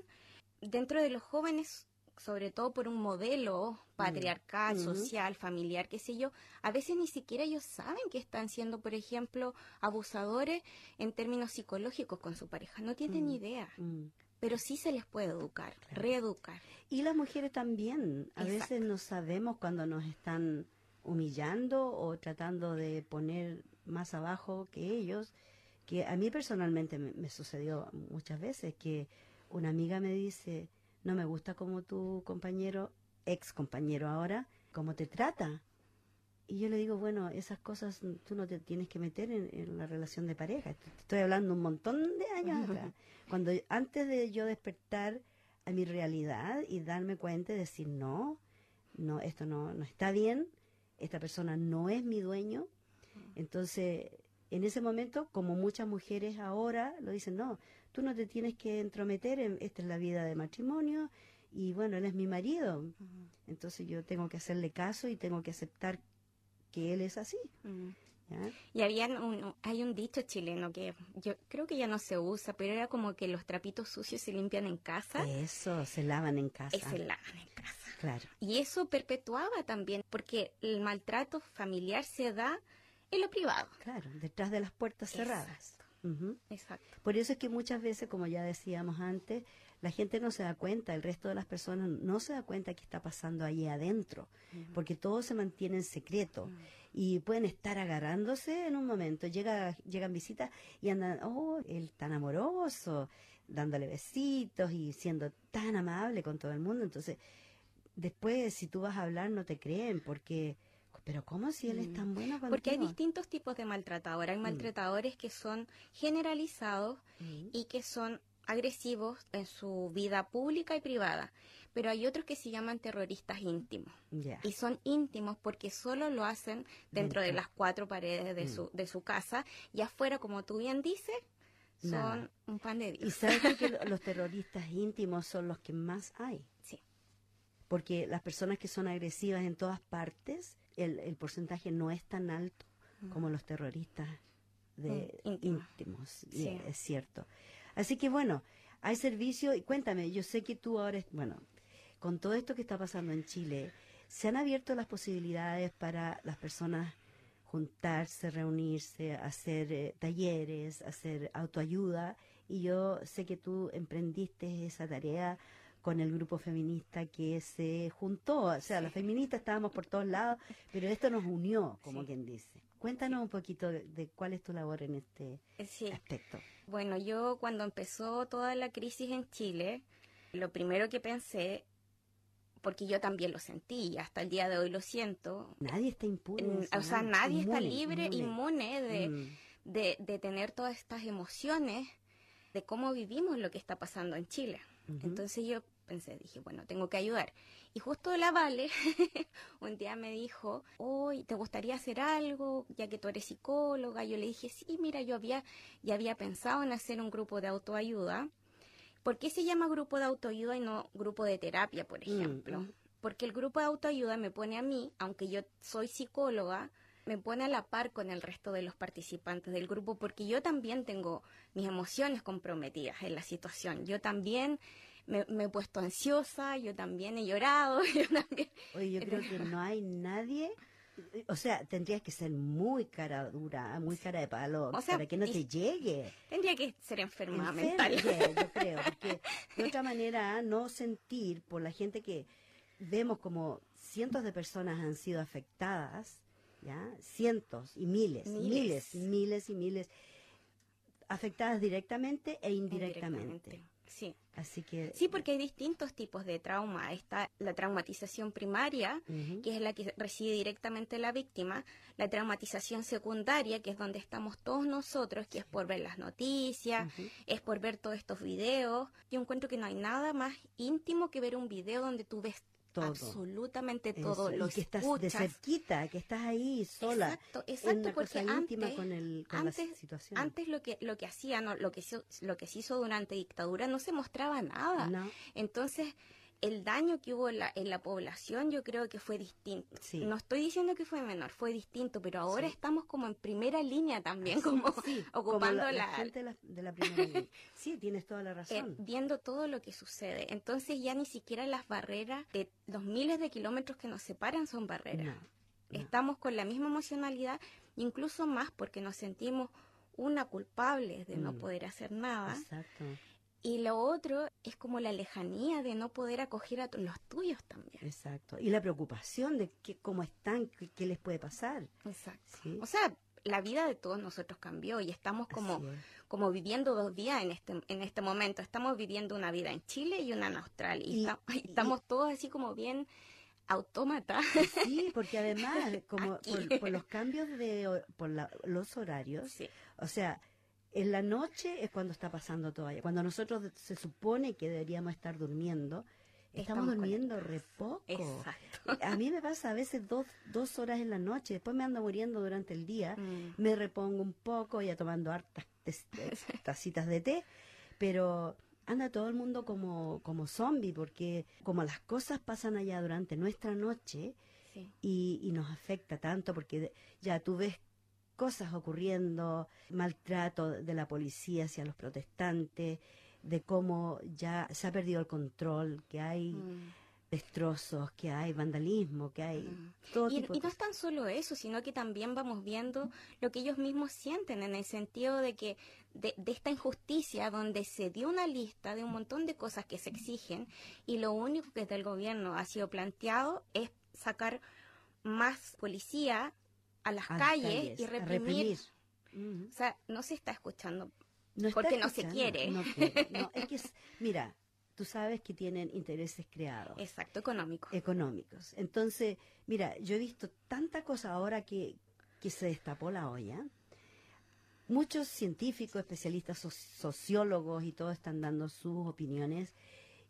dentro de los jóvenes, sobre todo por un modelo patriarcal,
Ujú.
social, familiar, qué sé yo, a veces ni siquiera ellos saben que están siendo, por ejemplo, abusadores en términos psicológicos con su pareja, no tienen
Mm.
ni idea,
Mm.
pero sí se les puede educar,
Claro.
reeducar.
Y las mujeres también. A
Exacto.
veces no sabemos cuando nos están humillando o tratando de poner más abajo que ellos. Que a mí personalmente me, me sucedió muchas veces que una amiga me dice, no me gusta como tu compañero, ex compañero ahora, cómo te trata. Y yo le digo, bueno, esas cosas tú no te tienes que meter en, en la relación de pareja. Estoy hablando un montón de años atrás. Cuando antes de yo despertar a mi realidad y darme cuenta y decir, no, no, esto no, no está bien, esta persona no es mi dueño. Entonces, en ese momento, como muchas mujeres ahora lo dicen, no, tú no te tienes que entrometer, en, esta es la vida de matrimonio y bueno, él es mi marido. Entonces yo tengo que hacerle caso y tengo que aceptar que él es así. ¿ya?
Y había un, hay un dicho chileno que yo creo que ya no se usa, pero era como que los trapitos sucios se limpian en casa
Eso, se lavan en casa.
se lavan en casa.
Claro.
Y eso perpetuaba también, porque el maltrato familiar se da en lo privado.
Claro, detrás de las puertas cerradas.
Exacto.
Por eso es que muchas veces, como ya decíamos antes, la gente no se da cuenta, el resto de las personas no se da cuenta qué está pasando allí adentro, porque todo se mantiene en secreto y pueden estar agarrándose en un momento. Llega, llegan visitas y andan, oh, él tan amoroso, dándole besitos y siendo tan amable con todo el mundo. Entonces, después, si tú vas a hablar, no te creen, porque, pero ¿cómo si él es tan bueno contigo?
Porque hay distintos tipos de maltratadores. Hay maltratadores que son generalizados
Mm.
y que son agresivos en su vida pública y privada. Pero hay otros que se llaman terroristas íntimos. Y son íntimos porque solo lo hacen dentro de las cuatro paredes de, su, de su casa. Y afuera, como tú bien dices, son
Nada.
un pan de
Y
Dios.
sabes tú que lo- los terroristas íntimos son los que más hay.
Sí.
Porque las personas que son agresivas en todas partes, el, el porcentaje no es tan alto como los terroristas de
Mm, íntimos. Sí.
Es cierto. Así que bueno, hay servicio y cuéntame, yo sé que tú ahora, bueno, con todo esto que está pasando en Chile, se han abierto las posibilidades para las personas juntarse, reunirse, hacer eh, talleres, hacer autoayuda. Y yo sé que tú emprendiste esa tarea con el grupo feminista que se juntó. O sea, las feministas estábamos por todos lados, pero esto nos unió, como
Sí.
quien dice. Cuéntanos un poquito de, de cuál es tu labor en este
Sí.
aspecto.
Bueno, yo cuando empezó toda la crisis en Chile, lo primero que pensé, porque yo también lo sentí y hasta el día de hoy lo siento,
Nadie está impune.
o sea, nadie está libre, inmune, de,
Mm.
de, de tener todas estas emociones de cómo vivimos lo que está pasando en Chile. Entonces yo pensé, dije, bueno, tengo que ayudar. Y justo la Vale un día me dijo, hoy ¿te gustaría hacer algo? Ya que tú eres psicóloga. Yo le dije, sí, mira, yo había, ya había pensado en hacer un grupo de autoayuda. ¿Por qué se llama grupo de autoayuda y no grupo de terapia, por
Mm,
ejemplo?
mm.
Porque el grupo de autoayuda me pone a mí, aunque yo soy psicóloga, me pone a la par con el resto de los participantes del grupo, porque yo también tengo mis emociones comprometidas en la situación. Yo también me, me he puesto ansiosa, yo también he llorado, yo también...
Oye, yo creo que no hay nadie, o sea, tendrías que ser muy cara dura, muy cara de palo,
O sea,
para que no te llegue.
Tendría que ser enferma
Enferma,
mental.
yo creo, porque de otra manera no sentir por la gente que vemos como cientos de personas han sido afectadas, ¿ya? Cientos y miles, miles,
Miles.
miles, y miles afectadas directamente e indirectamente.
Sí.
Así que
Sí, porque hay distintos tipos de trauma. Está la traumatización primaria, que es la que recibe directamente la víctima, la traumatización secundaria, que es donde estamos todos nosotros, que es por ver las noticias, es por ver todos estos videos. Yo encuentro que no hay nada más íntimo que ver un video donde tú ves
Todo.
absolutamente
Eso,
todo, lo
y que estás de cerquita, que estás ahí sola.
Exacto, exacto,
una
porque
cosa
antes,
con, el, con
antes,
la situación.
antes lo que lo que hacían, lo que hizo, lo que se hizo durante dictadura no se mostraba nada.
No.
Entonces, el daño que hubo en la, en la población yo creo que fue distinto.
Sí.
No estoy diciendo que fue menor, fue distinto, pero ahora
Sí.
estamos como en primera línea también, como
Sí,
ocupando
como la, gente de la, de la primera línea. Sí, tienes toda la
eh,
razón.
viendo todo lo que sucede. Entonces ya ni siquiera las barreras de los miles de kilómetros que nos separan son barreras.
No, no.
Estamos con la misma emocionalidad, incluso más porque nos sentimos una culpable de no
Mm.
poder hacer nada.
Exacto.
Y lo otro es como la lejanía de no poder acoger a los tuyos también.
Exacto. Y la preocupación de que, cómo están, qué, qué les puede pasar.
Exacto.
Sí.
O sea, la vida de todos nosotros cambió y estamos como,
es.
como viviendo dos días en este, en este momento. Estamos viviendo una vida en Chile y una en Australia. Y,
Y-
esta- y
y-
estamos todos así como bien autómatas.
Sí, porque además, como por, por los cambios de por la- los horarios,
Sí.
o sea, en la noche es cuando está pasando todo allá. Cuando nosotros se supone que deberíamos estar durmiendo, estamos,
Estamos
durmiendo re poco.
Exacto.
A mí me pasa a veces dos, dos horas en la noche, después me ando muriendo durante el día,
Mm.
me repongo un poco, ya tomando hartas eh, tacitas de té, pero anda todo el mundo como, como zombie, porque como las cosas pasan allá durante nuestra noche
Sí.
y, y nos afecta tanto, porque ya tú ves cosas ocurriendo, maltrato de la policía hacia los protestantes, de cómo ya se ha perdido el control, que hay
Mm.
destrozos, que hay vandalismo, que hay
Mm.
todo
Y,
tipo
y
de
no es tan solo eso, sino que también vamos viendo lo que ellos mismos sienten en el sentido de que de, de esta injusticia donde se dio una lista de un montón de cosas que se exigen y lo único que desde el gobierno ha sido planteado es sacar más policía a las,
a
calles, y reprimir. O sea, no se está escuchando.
No está
Porque no se quiere.
no quiere, no, es que, es- mira, tú sabes que tienen intereses creados.
Exacto, económico.
económicos. Entonces, mira, yo he visto tanta cosa ahora que, que se destapó la olla. Muchos científicos, especialistas, so- sociólogos y todos están dando sus opiniones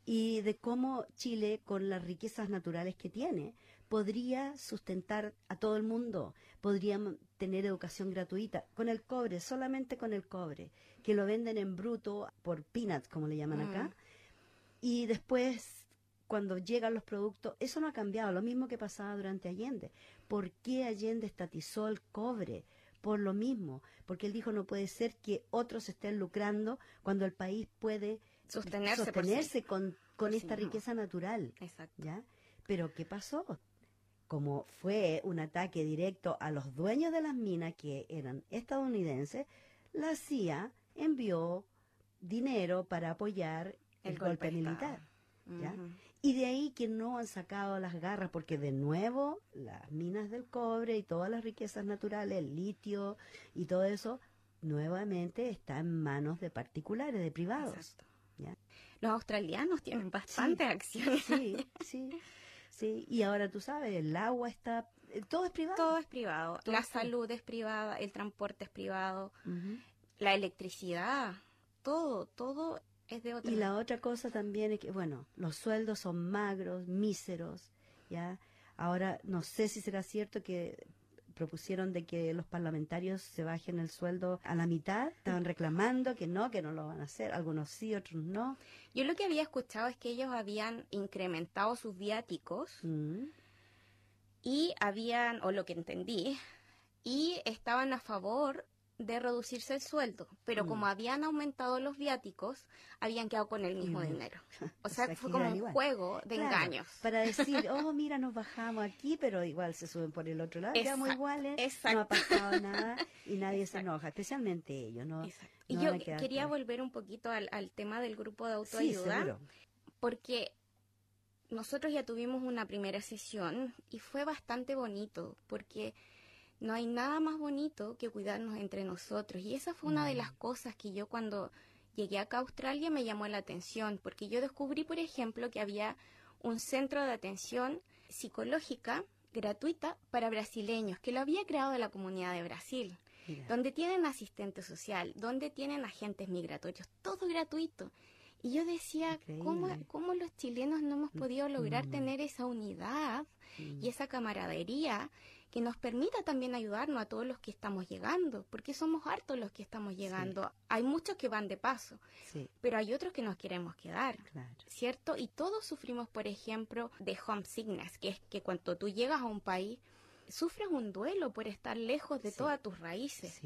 y de cómo Chile, con las riquezas naturales que tiene, podría sustentar a todo el mundo, podría m- tener educación gratuita, con el cobre, solamente con el cobre, que lo venden en bruto por peanuts, como le llaman acá,
Mm.
y después cuando llegan los productos, eso no ha cambiado, lo mismo que pasaba durante Allende. ¿Por qué Allende estatizó el cobre? Por lo mismo, porque él dijo no puede ser que otros estén lucrando cuando el país puede
Sostenerse sí.
con, con
por sí
esta riqueza natural.
Exacto.
¿ya? Pero ¿qué pasó? Como fue un ataque directo a los dueños de las minas que eran estadounidenses, la CIA envió dinero para apoyar el, golpe, militar. Y de ahí que no han sacado las garras, porque de nuevo las minas del cobre y todas las riquezas naturales, el litio y todo eso, nuevamente está en manos de particulares, de privados.
Exacto.
¿ya?
Los australianos tienen bastante acción.
Sí, sí, sí. Y ahora tú sabes, el agua está, eh, todo es privado.
Todo es privado.
Todo
la
es-
salud es privada, el transporte es privado, la electricidad, todo, todo es de otra.
Y la otra cosa también es que, bueno, los sueldos son magros, míseros, ¿ya? Ahora, no sé si será cierto que propusieron de que los parlamentarios se bajen el sueldo a la mitad. Estaban reclamando que no, que no lo van a hacer. Algunos sí, otros no.
Yo lo que había escuchado es que ellos habían incrementado sus viáticos
Mm,
y habían, o lo que entendí, y estaban a favor de reducirse el sueldo, pero
Mm.
como habían aumentado los viáticos, habían quedado con el mismo dinero. O
O
sea, fue como un juego de
claro,
engaños.
Para decir, oh, mira, nos bajamos aquí, pero igual se suben por el otro lado. Quedamos
Exacto,
iguales, no ha pasado nada y nadie se enoja, especialmente ellos, ¿no?
Exacto. Y
no
yo quería volver un poquito al, al tema del grupo de autoayuda. porque nosotros ya tuvimos una primera sesión y fue bastante bonito, porque no hay nada más bonito que cuidarnos entre nosotros. Y esa fue una de
Mm.
las cosas que yo cuando llegué acá a Australia me llamó la atención, porque yo descubrí, por ejemplo, que había un centro de atención psicológica gratuita para brasileños, que lo había creado la comunidad de Brasil donde tienen asistente social, donde tienen agentes migratorios, todo gratuito. Y yo decía, ¿cómo, cómo los chilenos no hemos podido lograr
Mm.
tener esa unidad
Mm.
y esa camaradería que nos permita también ayudarnos a todos los que estamos llegando? Porque somos hartos los que estamos llegando. Hay muchos que van de paso,
Sí,
pero hay otros que nos queremos quedar.
claro.
¿cierto? Y todos sufrimos, por ejemplo, de homesickness, que es que cuando tú llegas a un país, sufres un duelo por estar lejos de
Sí.
todas tus raíces.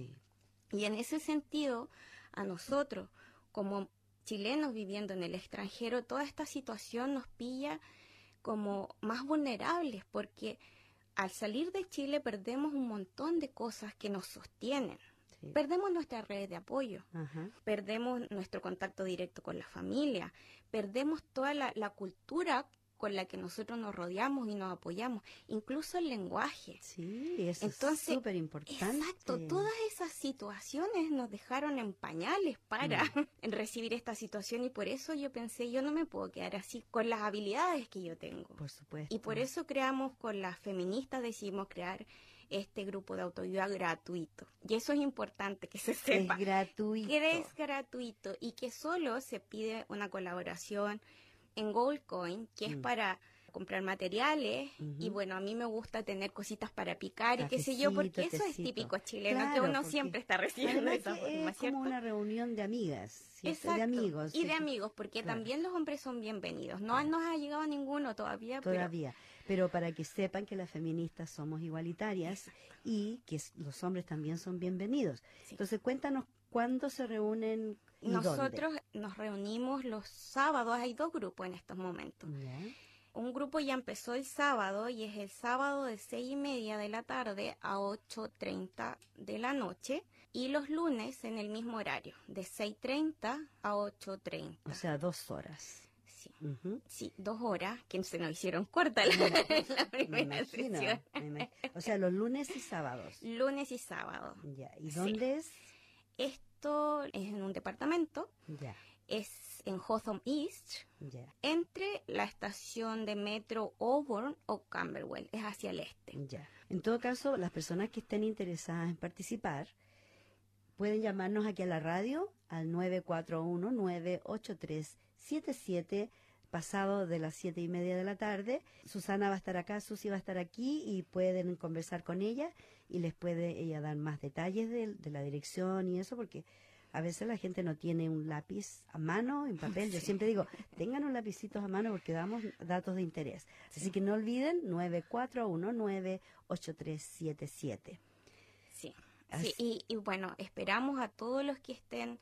Y en ese sentido, a nosotros, como chilenos viviendo en el extranjero, toda esta situación nos pilla como más vulnerables, porque al salir de Chile perdemos un montón de cosas que nos sostienen.
sí.
Perdemos nuestra red de apoyo
Ajá.
perdemos nuestro contacto directo con la familia, perdemos toda la, la cultura con la que nosotros nos rodeamos y nos apoyamos, incluso el lenguaje.
Sí, eso
Entonces,
es súper importante.
Exacto, todas esas situaciones nos dejaron en pañales para
Mm.
recibir esta situación y por eso yo pensé, yo no me puedo quedar así con las habilidades que yo tengo.
Por supuesto.
Y por eso creamos con las feministas, decidimos crear este grupo de autoayuda gratuito. Y eso es importante que se
es
sepa
gratuito.
que es gratuito y que solo se pide una colaboración en Goldcoin, que es
Mm.
para comprar materiales y bueno, a mí me gusta tener cositas para picar y qué sé yo, porque eso es típico chileno, que uno siempre está recibiendo esa forma,
es
¿cierto?
como una reunión de amigas, ¿cierto?
Exacto,
de amigos.
y de amigos, porque
Claro.
también los hombres son bienvenidos. No
Claro.
nos ha llegado ninguno todavía,
Todavía. Pero para que sepan que las feministas somos igualitarias y que los hombres también son bienvenidos.
Sí.
Entonces, cuéntanos cuándo se reúnen y
nosotros nos reunimos los sábados, hay dos grupos en estos momentos. Un grupo ya empezó el sábado y es el sábado de seis y media de la tarde a 8.30 de la noche y los lunes en el mismo horario, de 6.30 a 8.30.
O sea, dos horas.
Sí. Sí, dos horas que se nos hicieron cortas la, la
Me
primera
imagino,
sesión.
me O sea, los lunes y sábados.
Lunes y sábado.
Ya. ¿Y
Sí.
dónde es?
Esto es en un departamento, es en Hawthorne East, entre la estación de metro Auburn o Camberwell, es hacia el este.
En todo caso, las personas que estén interesadas en participar pueden llamarnos aquí a la radio al 941-983-77 pasado de las siete y media de la tarde. Susana va a estar acá, Susi va a estar aquí y pueden conversar con ella y les puede ella dar más detalles de, de la dirección y eso porque a veces la gente no tiene un lápiz a mano, en papel. Yo siempre digo, tengan un lapicito a mano porque damos datos de interés. Así que no olviden 941-98377.
Sí.
Así-
Sí, y, y bueno, esperamos a todos los que estén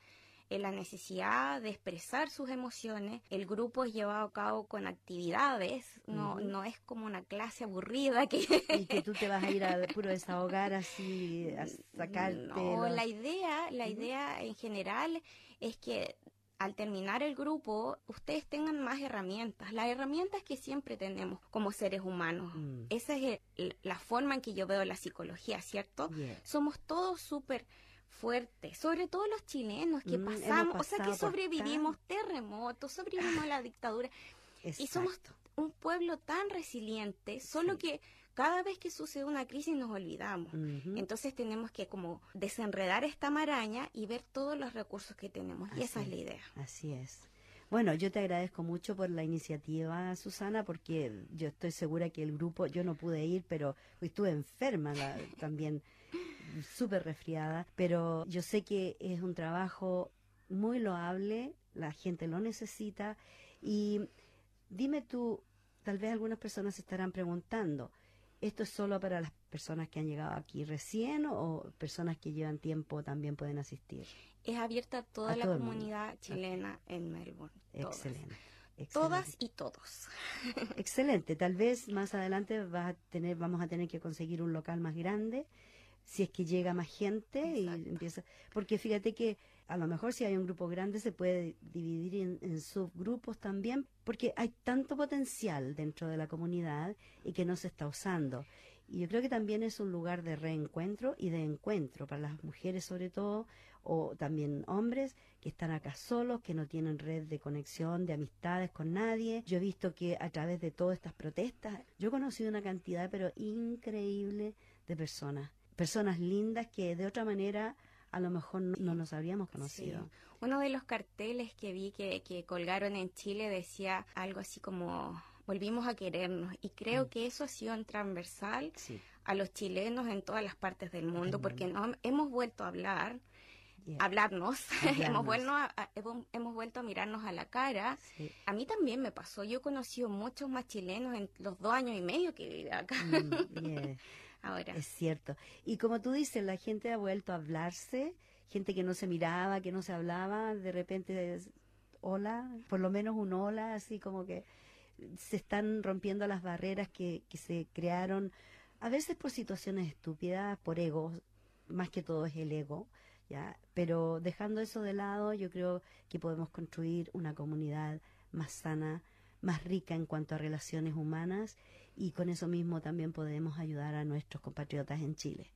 en la necesidad de expresar sus emociones. El grupo es llevado a cabo con actividades, no, no es como una clase aburrida que...
Y que tú te vas a ir a puro desahogar así, a sacarte.
No,
los-
la idea, la idea en general es que al terminar el grupo ustedes tengan más herramientas, las herramientas que siempre tenemos como seres humanos.
Mm.
Esa es el- la forma en que yo veo la psicología, ¿cierto?
Yeah.
Somos todos súper fuertes, sobre todo los chilenos que
Mm,
pasamos, o sea, que sobrevivimos terremotos, sobrevivimos a la dictadura y somos un pueblo tan resiliente, solo
Sí.
que cada vez que sucede una crisis nos olvidamos. Entonces tenemos que como desenredar esta maraña y ver todos los recursos que tenemos. Y esa es la idea.
Así es. Bueno, yo te agradezco mucho por la iniciativa, Susana, porque yo estoy segura que el grupo, yo no pude ir, pero estuve enferma la- también, súper resfriada, pero yo sé que es un trabajo muy loable, la gente lo necesita y dime tú, tal vez algunas personas se estarán preguntando, ¿esto es solo para las personas que han llegado aquí recién o personas que llevan tiempo también pueden asistir?
Es abierta a toda
A
la comunidad chilena en Melbourne. Todas.
Excelente.
Todas y todos.
Excelente. Tal vez más adelante vas a tener, vamos a tener que conseguir un local más grande, si es que llega más gente y empieza. Porque fíjate que a lo mejor si hay un grupo grande se puede dividir en, en subgrupos también, porque hay tanto potencial dentro de la comunidad y que no se está usando. Y yo creo que también es un lugar de reencuentro y de encuentro para las mujeres sobre todo, o también hombres que están acá solos, que no tienen red de conexión, de amistades con nadie. Yo he visto que a través de todas estas protestas, yo he conocido una cantidad pero increíble de personas, personas lindas que de otra manera a lo mejor no, no nos habríamos conocido.
Sí. Uno de los carteles que vi que, que colgaron en Chile decía algo así como volvimos a querernos y creo que eso ha sido un transversal
Sí.
a los chilenos en todas las partes del mundo porque no, hemos vuelto a hablar
Yeah.
hablarnos, hemos, vuelto a, a- hemos, hemos vuelto a mirarnos a la cara.
Sí.
A mí también me pasó, yo he conocido muchos más chilenos en los dos años y medio que viví acá
Mm, yeah.
Ahora.
Es cierto. Y como tú dices, la gente ha vuelto a hablarse, gente que no se miraba, que no se hablaba, de repente es hola, por lo menos un hola, así como que se están rompiendo las barreras que, que se crearon, a veces por situaciones estúpidas, por egos, más que todo es el ego, ¿ya? Pero dejando eso de lado, yo creo que podemos construir una comunidad más sana, más rica en cuanto a relaciones humanas y con eso mismo también podemos ayudar a nuestros compatriotas en Chile.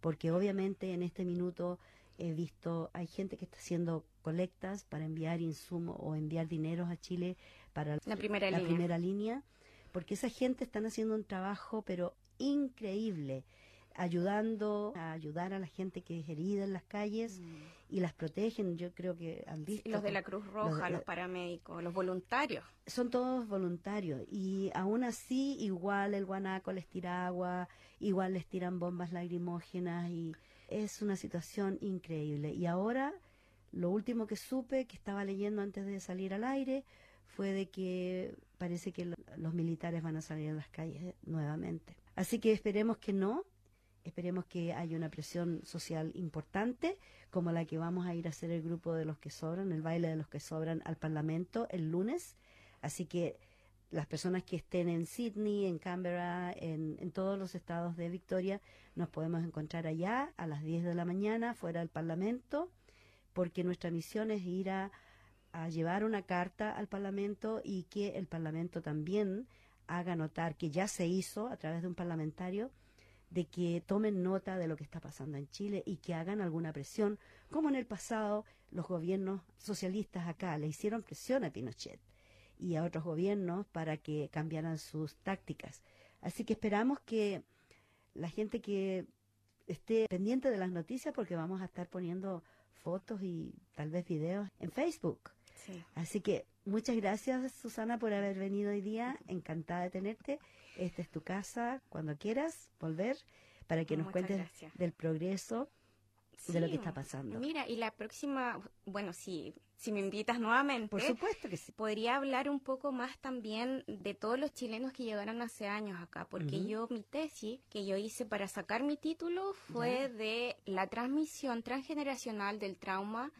Porque obviamente en este minuto he visto, hay gente que está haciendo colectas para enviar insumos o enviar dineros a Chile para
La primera
la
línea.
primera línea, porque esa gente están haciendo un trabajo pero increíble, ayudando a ayudar a la gente que es herida en las calles y las protegen. Yo creo que han visto.
Mm. Los de la Cruz Roja, los paramédicos, los voluntarios.
son todos voluntarios y aún así igual el guanaco les tira agua, igual les tiran bombas lacrimógenas y es una situación increíble. Y ahora lo último que supe, que estaba leyendo antes de salir al aire, fue de que parece que lo- los militares van a salir a las calles nuevamente. Así que esperemos que no, esperemos que haya una presión social importante, como la que vamos a ir a hacer el grupo de los que sobran, el baile de los que sobran al Parlamento el lunes. Así que las personas que estén en Sydney, en Canberra, en, todos los estados de Victoria, nos podemos encontrar allá a las 10 de la mañana fuera del Parlamento, porque nuestra misión es ir a llevar una carta al Parlamento y que el Parlamento también haga notar que ya se hizo a través de un parlamentario de que tomen nota de lo que está pasando en Chile y que hagan alguna presión, como en el pasado los gobiernos socialistas acá le hicieron presión a Pinochet y a otros gobiernos para que cambiaran sus tácticas. Así que esperamos que la gente que esté pendiente de las noticias, porque vamos a estar poniendo fotos y tal vez videos en Facebook.
Sí.
Así que muchas gracias, Susana, por haber venido hoy día. Encantada de tenerte. Esta es tu casa. Cuando quieras volver para que nos
Muchas
cuentes
gracias.
del progreso de lo que está pasando.
Mira, y la próxima, bueno, si, si me invitas nuevamente,
Por supuesto que sí.
podría hablar un poco más también de todos los chilenos que llegaron hace años acá, porque yo, mi tesis que yo hice para sacar mi título fue de la transmisión transgeneracional del trauma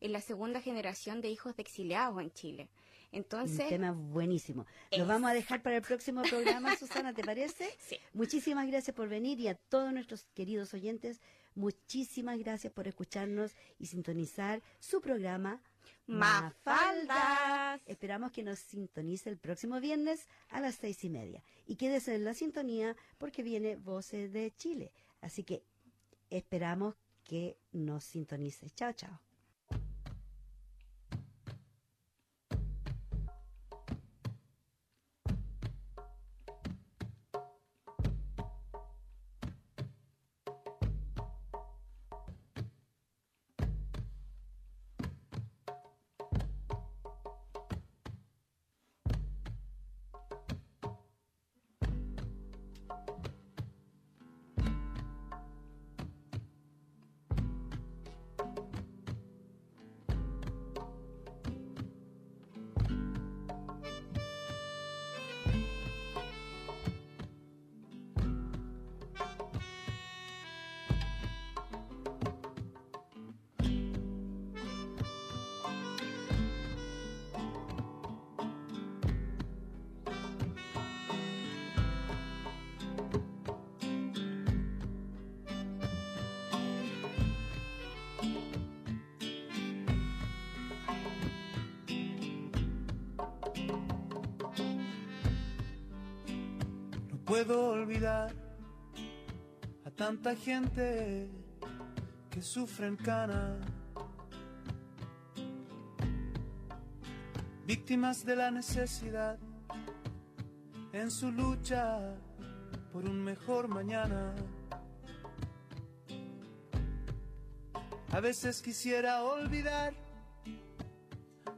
en la segunda generación de hijos de exiliados en Chile.
Un
Entonces,
tema buenísimo. Lo vamos a dejar para el próximo programa, Susana, ¿te parece?
Sí.
Muchísimas gracias por venir y a todos nuestros queridos oyentes, muchísimas gracias por escucharnos y sintonizar su programa
Mafaldas.
Esperamos que nos sintonice el próximo viernes a las seis y media. Y quédese en la sintonía porque viene Voces de Chile. Así que esperamos que nos sintonice. Chao, chao.
Puedo olvidar a tanta gente que sufre en cana. Víctimas de la necesidad en su lucha por un mejor mañana. A veces quisiera olvidar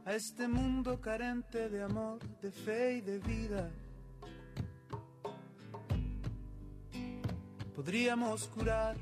a este mundo carente de amor, de fe y de vida. Podríamos curar